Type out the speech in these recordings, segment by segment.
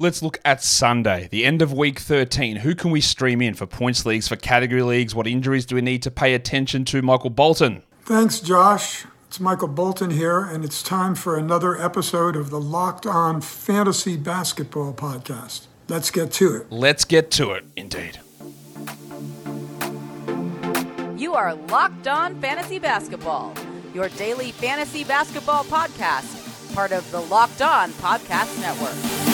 Let's look at Sunday, the end of week 13. Who can we stream in for points leagues, for category leagues? What injuries do we need to pay attention to? Michael Bolton. Thanks, Josh. It's Michael Bolton here, and it's time for another episode of the Locked On Fantasy Basketball Podcast. Let's get to it. Let's get to it, indeed. You are Locked On Fantasy Basketball, your daily fantasy basketball podcast, part of the Locked On Podcast Network.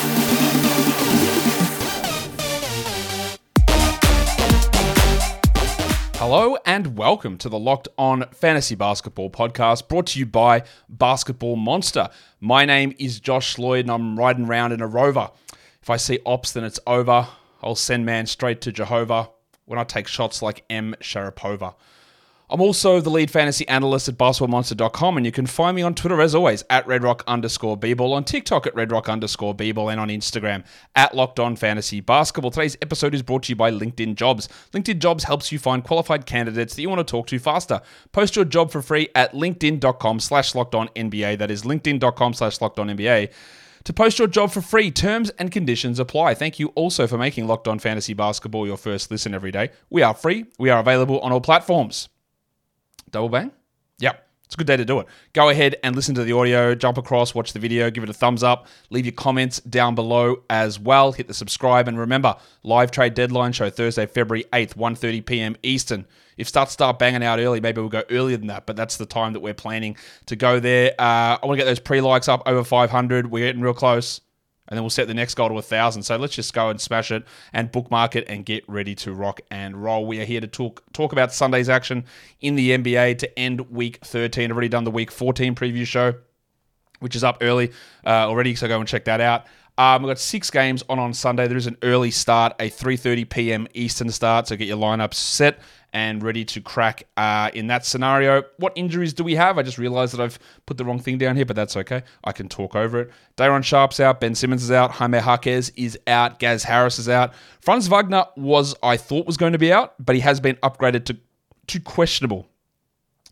Hello and welcome to the Locked On Fantasy Basketball podcast brought to you by Basketball Monster. My name is Josh Lloyd and I'm riding around in a rover. If I see ops, then it's over. I'll send man straight to Jehovah when I take shots like M. Sharapova. I'm also the lead fantasy analyst at basketballmonster.com, and you can find me on Twitter as always at redrock underscore bball, on TikTok at redrock underscore bball, and on Instagram at locked on fantasy basketball. Today's episode is brought to you by LinkedIn Jobs. LinkedIn Jobs helps you find qualified candidates that you want to talk to faster. Post your job for free at linkedin.com slash locked on NBA. That is linkedin.com slash locked on NBA to post your job for free. Terms and conditions apply. Thank you also for making Locked On Fantasy Basketball your first listen every day. We are free. We are available on all platforms. Double bang? Yeah. It's a good day to do it. Go ahead and listen to the audio, jump across, watch the video, give it a thumbs up, leave your comments down below as well. Hit the subscribe and remember, live trade deadline show Thursday, February 8th, 1:30 p.m. Eastern. If starts start banging out early, maybe we'll go earlier than that, but that's the time that we're planning to go there. Uh, I want to get those pre-likes up over 500. We're getting real close and then we'll set the next goal to a thousand. So let's just go and smash it and bookmark it and get ready to rock and roll. We are here to talk talk about Sunday's action in the NBA to end Week 13. I've already done the Week 14 preview show, which is up early uh, already. So go and check that out. Um, we've got six games on on Sunday. There is an early start, a 3:30 p.m. Eastern start. So get your lineups set and ready to crack uh, in that scenario. What injuries do we have? I just realized that I've put the wrong thing down here, but that's okay. I can talk over it. Day'Ron Sharpe's out. Ben Simmons is out. Jaime Jaquez is out. Gaz Harris is out. Franz Wagner was, I thought, was going to be out, but he has been upgraded to, to questionable.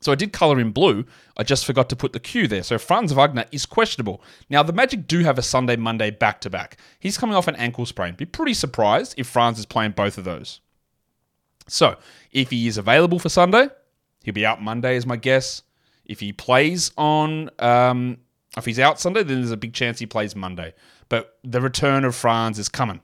So I did color in blue. I just forgot to put the Q there. So Franz Wagner is questionable. Now, the Magic do have a Sunday Monday back to back. He's coming off an ankle sprain. Be pretty surprised if Franz is playing both of those. So, if he is available for Sunday, he'll be out Monday, is my guess. If he plays on, um, if he's out Sunday, then there's a big chance he plays Monday. But the return of Franz is coming.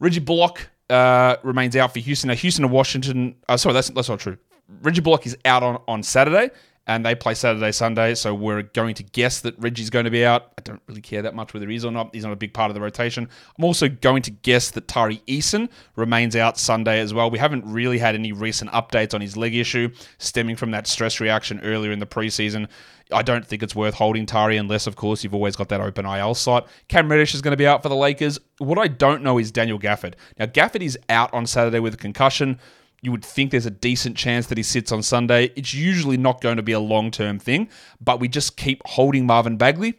Reggie Bullock uh, remains out for Houston. Now, Houston and Washington, uh, sorry, that's, that's not true. Reggie Bullock is out on, on Saturday, and they play Saturday, Sunday. So we're going to guess that Reggie's going to be out. I don't really care that much whether he is or not. He's not a big part of the rotation. I'm also going to guess that Tari Eason remains out Sunday as well. We haven't really had any recent updates on his leg issue stemming from that stress reaction earlier in the preseason. I don't think it's worth holding Tari unless, of course, you've always got that open IL slot. Cam Reddish is going to be out for the Lakers. What I don't know is Daniel Gafford. Now, Gafford is out on Saturday with a concussion you would think there's a decent chance that he sits on Sunday. It's usually not going to be a long term thing, but we just keep holding Marvin Bagley.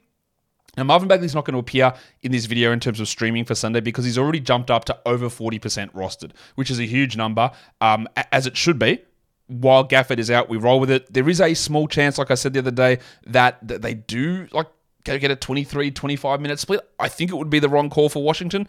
Now, Marvin Bagley's not going to appear in this video in terms of streaming for Sunday because he's already jumped up to over 40% rostered, which is a huge number, um, as it should be. While Gafford is out, we roll with it. There is a small chance, like I said the other day, that, that they do like go get a 23, 25 minute split. I think it would be the wrong call for Washington,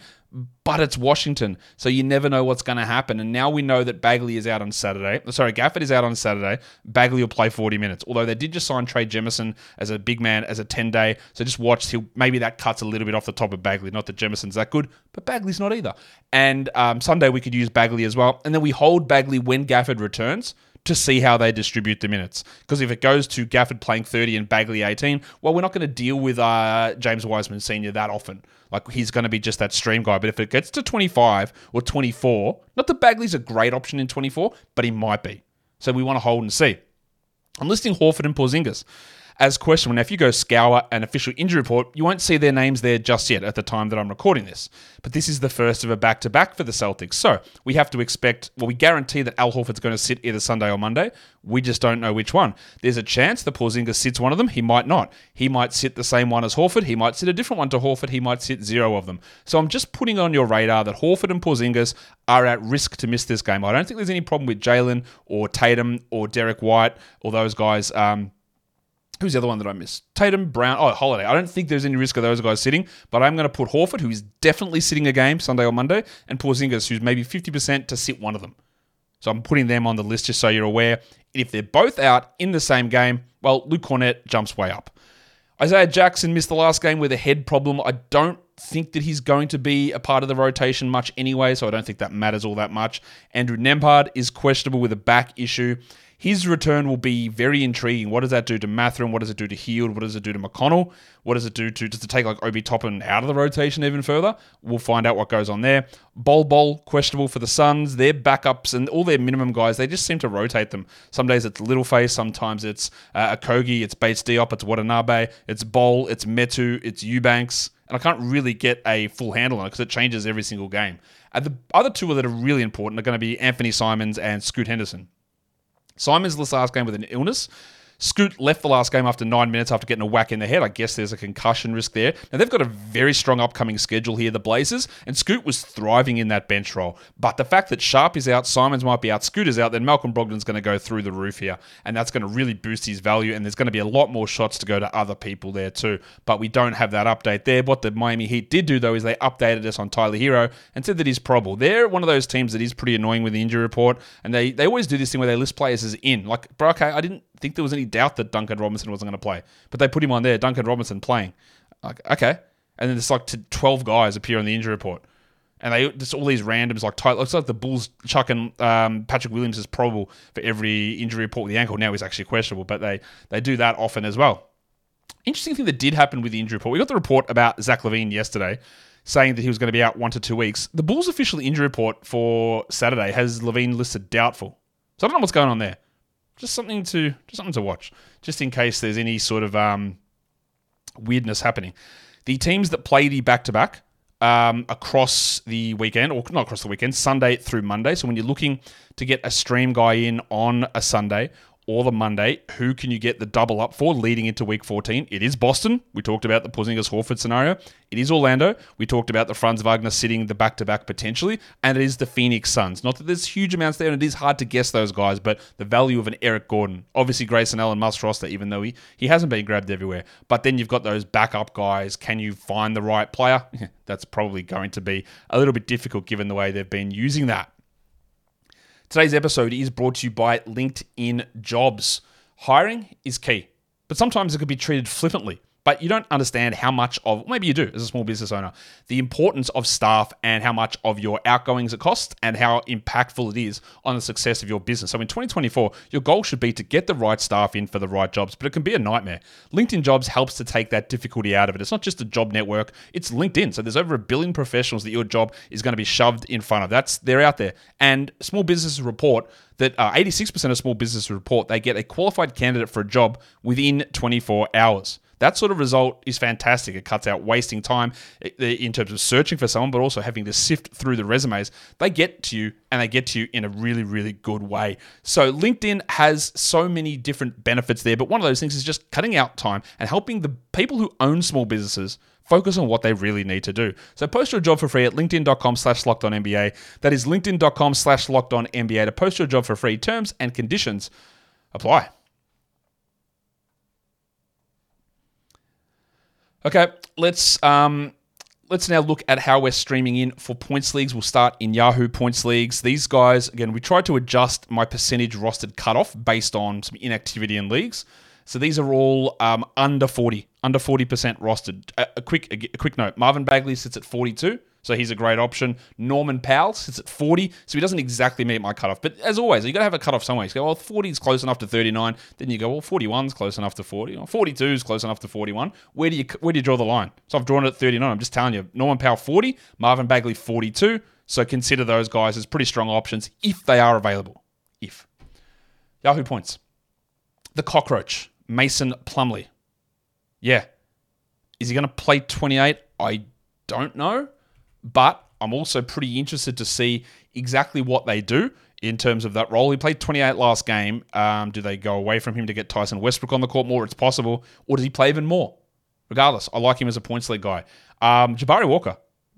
but it's Washington. So you never know what's going to happen. And now we know that Bagley is out on Saturday. Sorry, Gafford is out on Saturday. Bagley will play 40 minutes. Although they did just sign Trey Jemison as a big man, as a 10 day. So just watch. He'll, maybe that cuts a little bit off the top of Bagley. Not that Jemison's that good, but Bagley's not either. And um, Sunday we could use Bagley as well. And then we hold Bagley when Gafford returns to see how they distribute the minutes. Because if it goes to Gafford playing 30 and Bagley 18, well, we're not going to deal with uh, James Wiseman Sr. that often. Like, he's going to be just that stream guy. But if it gets to 25 or 24, not that Bagley's a great option in 24, but he might be. So we want to hold and see. I'm listing Horford and Porzingis as questionable. Now, if you go scour an official injury report, you won't see their names there just yet at the time that I'm recording this. But this is the first of a back to back for the Celtics. So we have to expect, well, we guarantee that Al Horford's going to sit either Sunday or Monday. We just don't know which one. There's a chance the Porzingis sits one of them. He might not. He might sit the same one as Horford. He might sit a different one to Horford. He might sit zero of them. So I'm just putting on your radar that Horford and Porzingis are at risk to miss this game. I don't think there's any problem with Jalen or Tatum or Derrick White or those guys. Um, Who's the other one that I missed? Tatum, Brown, oh, Holiday. I don't think there's any risk of those guys sitting, but I'm going to put Horford, who is definitely sitting a game Sunday or Monday, and Porzingis, who's maybe 50% to sit one of them. So I'm putting them on the list just so you're aware. If they're both out in the same game, well, Luke Kornet jumps way up. Isaiah Jackson missed the last game with a head problem. I don't think that he's going to be a part of the rotation much anyway, so I don't think that matters all that much. Andrew Nembhard is questionable with a back issue. His return will be very intriguing. What does that do to Mathurin? What does it do to Hield? What does it do to McConnell? What does it do to just to take like Obi Toppin out of the rotation even further? We'll find out what goes on there. Bol Bol questionable for the Suns. Their backups and all their minimum guys, they just seem to rotate them. Some days it's Littleface, sometimes it's uh, Okogie, it's Bates Diop, it's Watanabe, it's Bol, it's Metu, it's Eubanks, and I can't really get a full handle on it because it changes every single game. And the other two that are really important are going to be Anfernee Simons and Scoot Henderson. Simon's last game with an illness. Scoot left the last game after nine minutes after getting a whack in the head. I guess there's a concussion risk there. Now, they've got a very strong upcoming schedule here, the Blazers, and Scoot was thriving in that bench role. But the fact that Sharpe is out, Simons might be out, Scoot is out, then Malcolm Brogdon's going to go through the roof here. And that's going to really boost his value, and there's going to be a lot more shots to go to other people there too. But we don't have that update there. What the Miami Heat did do, though, is they updated us on Tyler Herro and said that he's probable. They're one of those teams that is pretty annoying with the injury report, and they, they always do this thing where they list players as in. Like, bro, okay, I didn't think there was any doubt that Duncan Robinson wasn't going to play, but they put him on there. Duncan Robinson playing. Like, okay, and then it's like twelve guys appear on the injury report, and they just all these randoms like tight. Looks like the Bulls chucking um, Patrick Williams is probable for every injury report with the ankle. Now he's actually questionable, but they they do that often as well. Interesting thing that did happen with the injury report. We got the report about Zach LaVine yesterday saying that he was going to be out one to two weeks. The Bulls official injury report for Saturday has Levine listed doubtful. So I don't know what's going on there just something to just something to watch, just in case there's any sort of um, weirdness happening. The teams that play the back to back across the weekend, or not across the weekend, Sunday through Monday. So when you're looking to get a stream guy in on a Sunday or the Monday, who can you get the double up for leading into week 14? It is Boston. We talked about the Porzingis Horford scenario. It is Orlando. We talked about the Franz Wagner sitting the back to back potentially. And it is the Phoenix Suns. Not that there's huge amounts there, and it is hard to guess those guys, but the value of an Eric Gordon. Obviously, Grayson Allen must roster, even though he, he hasn't been grabbed everywhere. But then you've got those backup guys. Can you find the right player? That's probably going to be a little bit difficult given the way they've been using that. Today's episode is brought to you by LinkedIn Jobs. Hiring is key, but sometimes it could be treated flippantly but you don't understand how much of, maybe you do as a small business owner, the importance of staff and how much of your outgoings it costs and how impactful it is on the success of your business. So in 2024, your goal should be to get the right staff in for the right jobs, but it can be a nightmare. LinkedIn Jobs helps to take that difficulty out of it. It's not just a job network, it's LinkedIn. So there's over a billion professionals that your job is going to be shoved in front of. That's they're out there. And small businesses report that uh, 86% of small businesses report they get a qualified candidate for a job within 24 hours. That sort of result is fantastic. It cuts out wasting time in terms of searching for someone, but also having to sift through the resumes. They get to you and they get to you in a really, really good way. So LinkedIn has so many different benefits there, but one of those things is just cutting out time and helping the people who own small businesses focus on what they really need to do. So post your job for free at linkedin.com slash locked on NBA. That is linkedin.com slash locked on NBA to post your job for free. Terms and conditions apply. Okay, let's um, let's now look at how we're streaming in for points leagues. We'll start in Yahoo points leagues. These guys, again, we tried to adjust my percentage rostered cutoff based on some inactivity in leagues. So these are all um, under 40, under 40% rostered. A, a quick a, a quick note: Marvin Bagley sits at 42. So he's a great option. Norman Powell sits at 40, so he doesn't exactly meet my cutoff. But as always, you've got to have a cutoff somewhere. You go, well, 40 is close enough to 39. Then you go, well, 41 is close enough to 40. Or 42 is close enough to 41. Where do you where do you draw the line? So I've drawn it at 39. I'm just telling you, Norman Powell 40, Marvin Bagley 42. So consider those guys as pretty strong options if they are available. If Yahoo points, the cockroach Mason Plumlee. Yeah, is he going to play 28? I don't know. But I'm also pretty interested to see exactly what they do in terms of that role. He played 28 last game. Um, do they go away from him to get Tyson Westbrook on the court more? It's possible. Or does he play even more? Regardless, I like him as a points league guy. Um, Jabari Walker,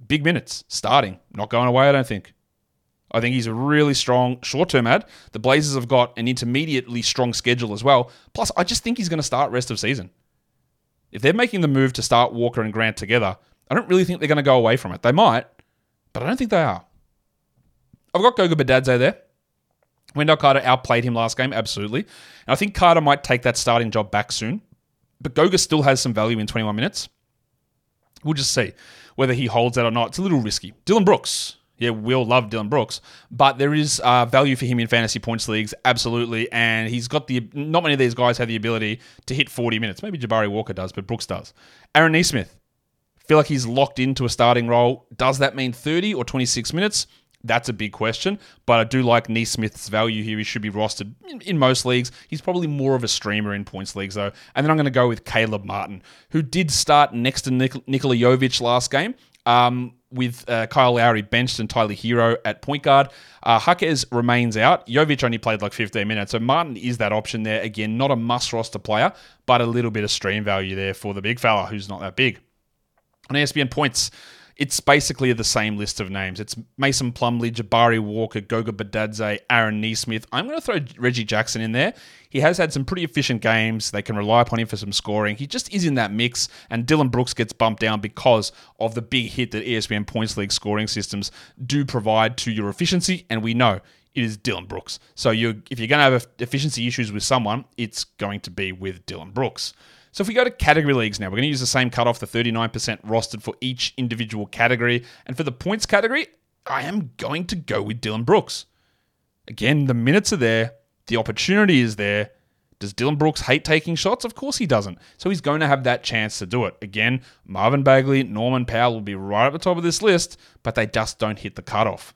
big minutes, starting, not going away, I don't think. I think he's a really strong short term ad. The Blazers have got an intermediately strong schedule as well. Plus, I just think he's going to start rest of season. If they're making the move to start Walker and Grant together, I don't really think they're going to go away from it. They might, but I don't think they are. I've got Goga Bitadze there. Wendell Carter outplayed him last game, absolutely. And I think Carter might take that starting job back soon. But Goga still has some value in 21 minutes. We'll just see whether he holds that or not. It's a little risky. Dillon Brooks. Yeah, we'll love Dillon Brooks, but there is uh, value for him in fantasy points leagues, absolutely. And he's got the not many of these guys have the ability to hit 40 minutes. Maybe Jabari Walker does, but Brooks does. Aaron Nesmith, feel like he's locked into a starting role. Does that mean 30 or 26 minutes? That's a big question, but I do like Nesmith's value here. He should be rostered in, most leagues. He's probably more of a streamer in points leagues, though. And then I'm going to go with Caleb Martin, who did start next to Nik- Nikola Jovic last game. Um, with uh, Kyle Lowry benched and Tyler Herro at point guard. Uh, remains out. Jovic only played like 15 minutes. So Martin is that option there. Again, not a must roster player, but a little bit of stream value there for the big fella who's not that big. On ESPN points, it's basically the same list of names. It's Mason Plumlee, Jabari Walker, Goga Bitadze, Aaron Nesmith. I'm going to throw Reggie Jackson in there. He has had some pretty efficient games. They can rely upon him for some scoring. He just is in that mix, and Dillon Brooks gets bumped down because of the big hit that ESPN Points League scoring systems do provide to your efficiency, and we know it is Dillon Brooks. So you, if you're going to have efficiency issues with someone, it's going to be with Dillon Brooks. So if we go to category leagues now, we're going to use the same cutoff, the 39% rostered for each individual category. And for the points category, I am going to go with Dillon Brooks. Again, the minutes are there, the opportunity is there. Does Dillon Brooks hate taking shots? Of course he doesn't. So he's going to have that chance to do it. Again, Marvin Bagley, Norman Powell will be right at the top of this list, but they just don't hit the cutoff.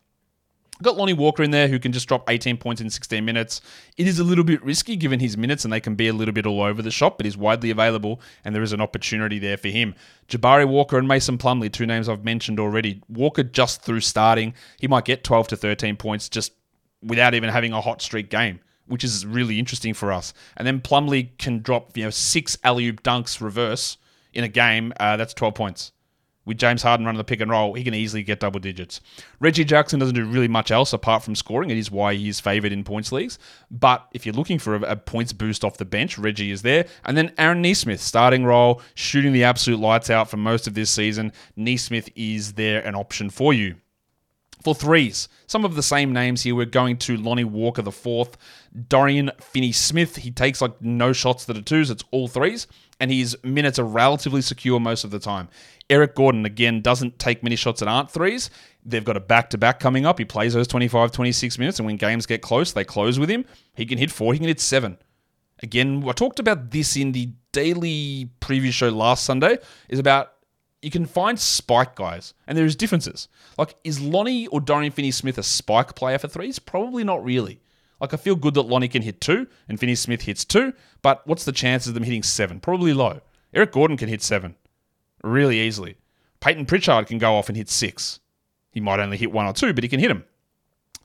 Got Lonnie Walker in there who can just drop 18 points in 16 minutes. It is a little bit risky given his minutes and they can be a little bit all over the shop, but he's widely available and there is an opportunity there for him. Jabari Walker and Mason Plumlee, two names I've mentioned already. Walker just through starting, he might get 12 to 13 points just without even having a hot streak game, which is really interesting for us. And then Plumlee can drop, you know, six alley oop dunks reverse in a game. Uh, that's 12 points with James Harden running the pick and roll, he can easily get double digits. Reggie Jackson doesn't do really much else apart from scoring. It is why he is favoured in points leagues. But if you're looking for a, a, points boost off the bench, Reggie is there. And then Aaron Nesmith, starting role, shooting the absolute lights out for most of this season. Nesmith is there an option for you. For threes, some of the same names here. We're going to Lonnie Walker the fourth, Dorian Finney Smith. He takes like no shots that are twos, it's all threes, and his minutes are relatively secure most of the time. Eric Gordon, again, doesn't take many shots that aren't threes. They've got a back to back coming up. He plays those 25, 26 minutes, and when games get close, they close with him. He can hit four, he can hit seven. Again, I talked about this in the daily preview show last Sunday, is about you can find spike guys, and there's differences. Like, is Lonnie or Dorian Finney Smith a spike player for threes? Probably not really. Like, I feel good that Lonnie can hit two and Finney Smith hits two, but what's the chances of them hitting seven? Probably low. Eric Gordon can hit seven really easily. Payton Pritchard can go off and hit six. He might only hit one or two, but he can hit them.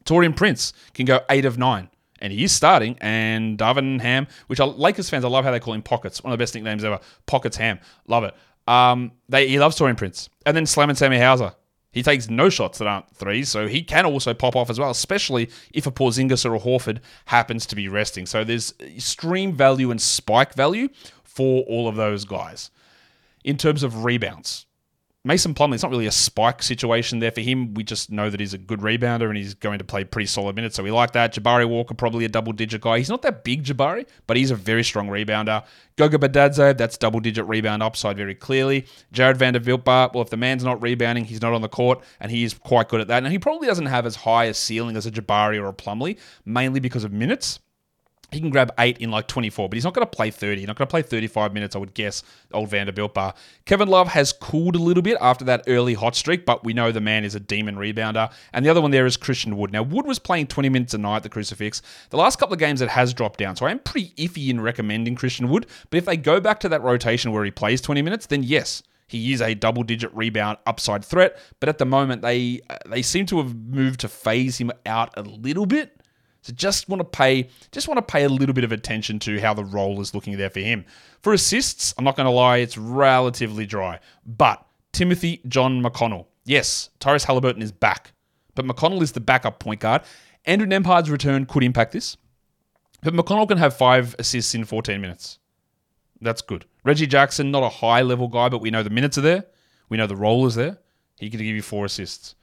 Taurean Prince can go eight of nine, and he is starting. And Darvin Ham, which are Lakers fans, I love how they call him Pockets. One of the best nicknames ever. Pockets Ham. Love it. Um, they he loves Taurean Prince. And then Slam and Sammy Hauser. He takes no shots that aren't threes, so he can also pop off as well, especially if a Porzingis or a Horford happens to be resting. So there's stream value and spike value for all of those guys in terms of rebounds. Mason Plumlee, it's not really a spike situation there for him. We just know that he's a good rebounder and he's going to play pretty solid minutes, so we like that. Jabari Walker, probably a double digit guy. He's not that big, Jabari, but he's a very strong rebounder. Goga Bitadze, that's double digit rebound upside very clearly. Jarred Vanderbilt, well, if the man's not rebounding, he's not on the court, and he is quite good at that. And he probably doesn't have as high a ceiling as a Jabari or a Plumlee, mainly because of minutes he can grab eight in like 24, but he's not going to play 30. He's not going to play 35 minutes, I would guess, old Vanderbilt bar. Kevin Love has cooled a little bit after that early hot streak, but we know the man is a demon rebounder. And the other one there is Christian Wood. Now, Wood was playing 20 minutes a night at the Crucifix. The last couple of games, it has dropped down. So I am pretty iffy in recommending Christian Wood. But if they go back to that rotation where he plays 20 minutes, then yes, he is a double-digit rebound upside threat. But at the moment, they uh, they seem to have moved to phase him out a little bit. So just want to pay just want to pay a little bit of attention to how the role is looking there for him. For assists, I'm not going to lie, it's relatively dry. But Timothy John McConnell, yes, Tyrese Halliburton is back, but McConnell is the backup point guard. Andrew Nembhard's return could impact this, but McConnell can have five assists in 14 minutes. That's good. Reggie Jackson, not a high level guy, but we know the minutes are there. We know the role is there. He can give you four assists.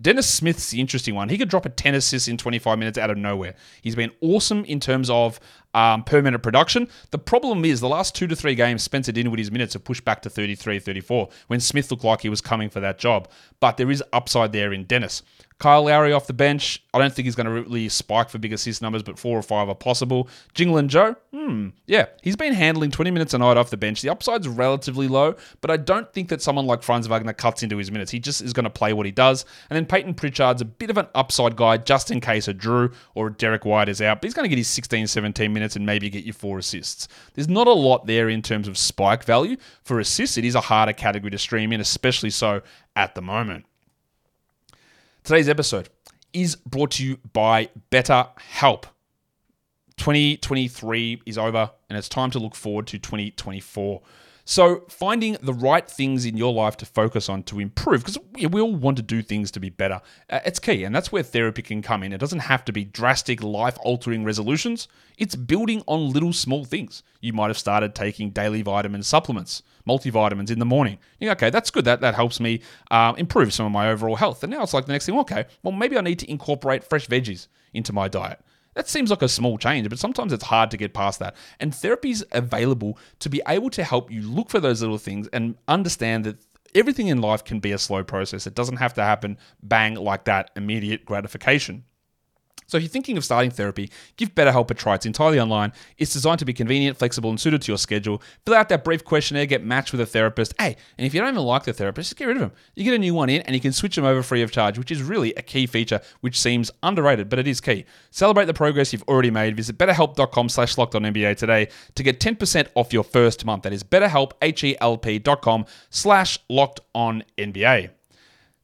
Dennis Smith's the interesting one. He could drop a 10 assists in 25 minutes out of nowhere. He's been awesome in terms of um, per minute production. The problem is the last two to three games, Spencer Dinwiddie's minutes have pushed back to 33, 34 when Smith looked like he was coming for that job. But there is upside there in Dennis. Kyle Lowry off the bench. I don't think he's going to really spike for big assist numbers, but four or five are possible. Jingling Joe, hmm, yeah, he's been handling 20 minutes a night off the bench. The upside's relatively low, but I don't think that someone like Franz Wagner cuts into his minutes. He just is going to play what he does. And then Payton Pritchard's a bit of an upside guy just in case a Jrue or a Derrick White is out, but he's going to get his 16, 17 minutes and maybe get you four assists. There's not a lot there in terms of spike value for assists. It is a harder category to stream in, especially so at the moment. Today's episode is brought to you by BetterHelp. 2023 is over and it's time to look forward to 2024. So, finding the right things in your life to focus on to improve, because we, all want to do things to be better, uh, it's key. And that's where therapy can come in. It doesn't have to be drastic, life altering resolutions, it's building on little small things. You might have started taking daily vitamin supplements, multivitamins in the morning. Okay, that's good. That, that helps me um, improve some of my overall health. And now it's like the next thing, okay, well, maybe I need to incorporate fresh veggies into my diet. That seems like a small change, but sometimes it's hard to get past that. And therapy is available to be able to help you look for those little things and understand that everything in life can be a slow process. It doesn't have to happen bang like that, immediate gratification. So if you're thinking of starting therapy, give BetterHelp a try. It's entirely online. It's designed to be convenient, flexible, and suited to your schedule. Fill out that brief questionnaire, get matched with a therapist. Hey, and if you don't even like the therapist, just get rid of them. You get a new one in, and you can switch them over free of charge, which is really a key feature, which seems underrated, but it is key. Celebrate the progress you've already made. Visit betterhelp.com slash locked on NBA today to get 10% off your first month. That is betterhelp, H-E-L-P dot com slash locked on NBA.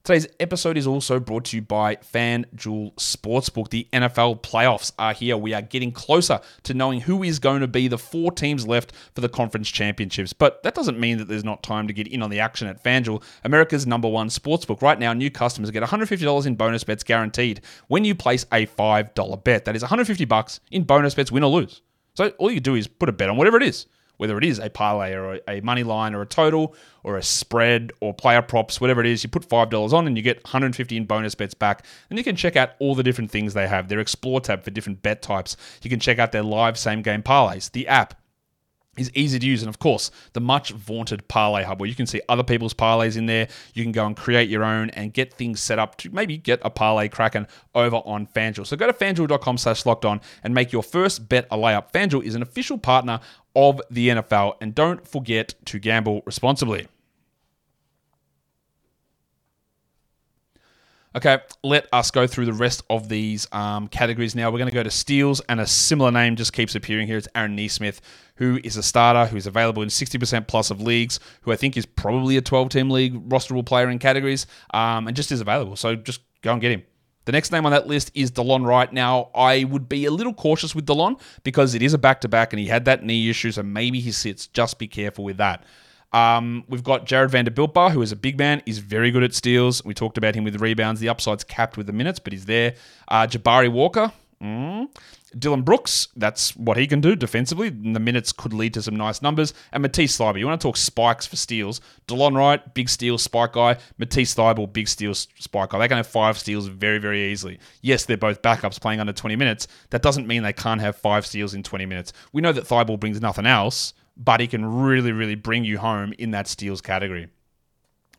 Today's episode is also brought to you by FanDuel Sportsbook. The NFL playoffs are here. We are getting closer to knowing who is going to be the four teams left for the conference championships. But that doesn't mean that there's not time to get in on the action at FanDuel, America's number one sportsbook. Right now, new customers get $150 in bonus bets guaranteed when you place a $5 bet. That is $150 in bonus bets, win or lose. So all you do is put a bet on whatever it is whether it is a parlay or a money line or a total or a spread or player props, whatever it is, you put $5 on and you get 150 in bonus bets back. And you can check out all the different things they have. Their Explore tab for different bet types. You can check out their live same game parlays, the app, is easy to use. And of course, the much vaunted Parlay Hub, where you can see other people's parlays in there. You can go and create your own and get things set up to maybe get a parlay cracking over on FanDuel. So go to fanduel.com slash locked on and make your first bet a layup. FanDuel is an official partner of the NFL. And don't forget to gamble responsibly. Okay, let us go through the rest of these um, categories now. We're going to go to steals, and a similar name just keeps appearing here. It's Aaron Nesmith, who is a starter, who is available in 60% plus of leagues, who I think is probably a 12 team league rosterable player in categories, um, and just is available. So just go and get him. The next name on that list is Delon Wright. Now, I would be a little cautious with Delon because it is a back to back and he had that knee issue, so maybe he sits. Just be careful with that. Um, we've got Jarred Vanderbilt Bar, who is a big man, is very good at steals. We talked about him with rebounds. The upside's capped with the minutes, but he's there. Uh, Jabari Walker, mm. Dillon Brooks, that's what he can do defensively. The minutes could lead to some nice numbers. And Matisse Thybulle, you want to talk spikes for steals. Delon Wright, big steal spike guy. Matisse Thybulle, big steal spike guy. They can have five steals very, very easily. Yes, they're both backups playing under 20 minutes. That doesn't mean they can't have five steals in 20 minutes. We know that Thybulle brings nothing else but he can really, really bring you home in that steals category.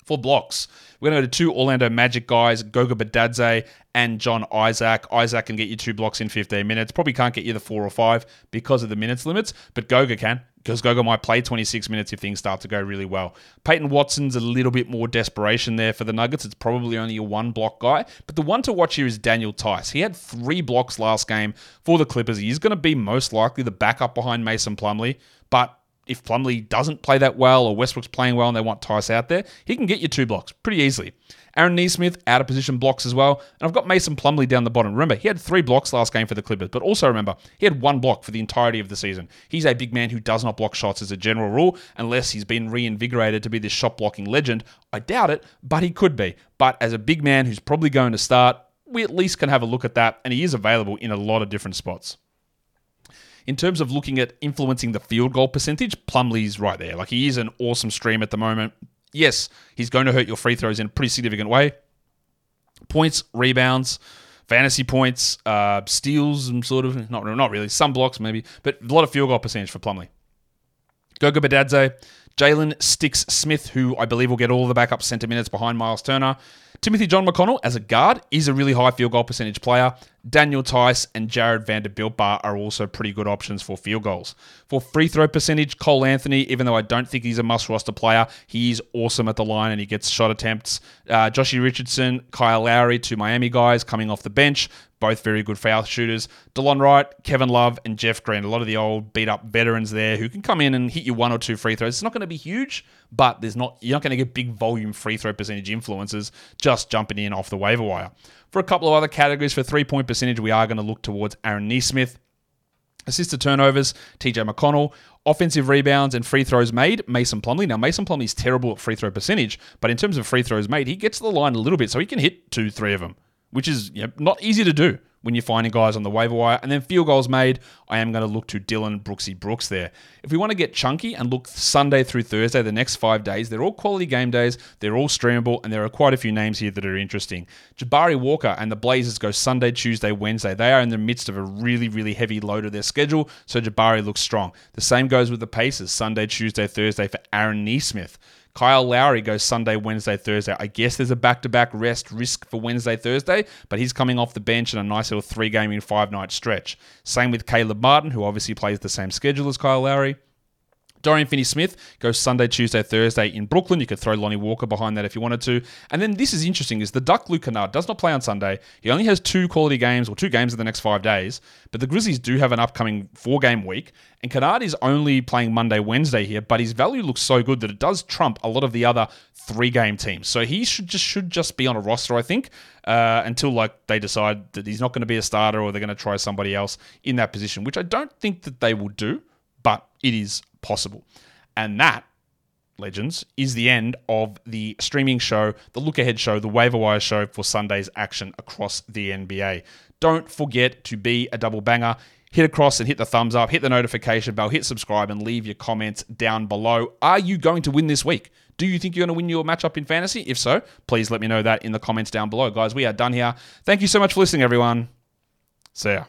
For blocks, we're going to go to two Orlando Magic guys, Goga Bitadze and John Isaac. Isaac can get you two blocks in 15 minutes. Probably can't get you the four or five because of the minutes limits, but Goga can because Goga might play 26 minutes if things start to go really well. Peyton Watson's a little bit more desperation there for the Nuggets. It's probably only a one block guy, but the one to watch here is Daniel Theis. He had three blocks last game for the Clippers. He's going to be most likely the backup behind Mason Plumlee, but if Plumlee doesn't play that well or Westbrook's playing well and they want Theis out there, he can get you two blocks pretty easily. Aaron Nesmith, out of position blocks as well. And I've got Mason Plumlee down the bottom. Remember, he had three blocks last game for the Clippers, but also remember, he had one block for the entirety of the season. He's a big man who does not block shots as a general rule, unless he's been reinvigorated to be this shot blocking legend. I doubt it, but he could be. But as a big man who's probably going to start, we at least can have a look at that, and he is available in a lot of different spots. In terms of looking at influencing the field goal percentage, Plumlee's right there. Like he is an awesome stream at the moment. Yes, he's going to hurt your free throws in a pretty significant way. Points, rebounds, fantasy points, uh, steals, and sort of not not really some blocks maybe, but a lot of field goal percentage for Plumlee. Goga Bitadze, Jalen Sticks Smith, who I believe will get all the backup centre minutes behind Miles Turner. Timothy John McConnell as a guard is a really high field goal percentage player. Daniel Theis and Jarred Vanderbilt Bar are also pretty good options for field goals. For free throw percentage, Cole Anthony, even though I don't think he's a must roster player, he is awesome at the line and he gets shot attempts. Uh, Joshy Richardson, Kyle Lowry, two Miami guys coming off the bench both very good foul shooters. Delon Wright, Kevin Love, and Jeff Green. A lot of the old beat up veterans there who can come in and hit you one or two free throws. It's not going to be huge, but there's not you're not going to get big volume free throw percentage influences just jumping in off the waiver wire. For a couple of other categories for three point percentage, we are going to look towards Aaron Nesmith. Assisted turnovers, TJ McConnell. Offensive rebounds and free throws made, Mason Plumlee. Now, Mason Plumlee is terrible at free throw percentage, but in terms of free throws made, he gets to the line a little bit, so he can hit two, three of them which is you know, not easy to do when you're finding guys on the waiver wire. And then field goals made, I am going to look to Dillon Brooksy Brooks there. If we want to get chunky and look Sunday through Thursday, the next five days, they're all quality game days, they're all streamable, and there are quite a few names here that are interesting. Jabari Walker and the Blazers go Sunday, Tuesday, Wednesday. They are in the midst of a really, really heavy load of their schedule, so Jabari looks strong. The same goes with the Pacers, Sunday, Tuesday, Thursday for Aaron Nesmith. Kyle Lowry goes Sunday, Wednesday, Thursday. I guess there's a back to back rest risk for Wednesday, Thursday, but he's coming off the bench in a nice little three game in five night stretch. Same with Caleb Martin, who obviously plays the same schedule as Kyle Lowry. Dorian Finney Smith goes Sunday, Tuesday, Thursday in Brooklyn. You could throw Lonnie Walker behind that if you wanted to. And then this is interesting: is the Duck Luke Kennard does not play on Sunday. He only has two quality games or two games in the next five days. But the Grizzlies do have an upcoming four-game week, and Kennard is only playing Monday, Wednesday here. But his value looks so good that it does trump a lot of the other three-game teams. So he should just should just be on a roster, I think, uh, until like they decide that he's not going to be a starter or they're going to try somebody else in that position, which I don't think that they will do. But it is possible. And that, legends, is the end of the streaming show, the look ahead show, the waiver wire show for Sunday's action across the NBA. Don't forget to be a double banger. Hit across and hit the thumbs up, hit the notification bell, hit subscribe, and leave your comments down below. Are you going to win this week? Do you think you're going to win your matchup in fantasy? If so, please let me know that in the comments down below. Guys, we are done here. Thank you so much for listening, everyone. See ya.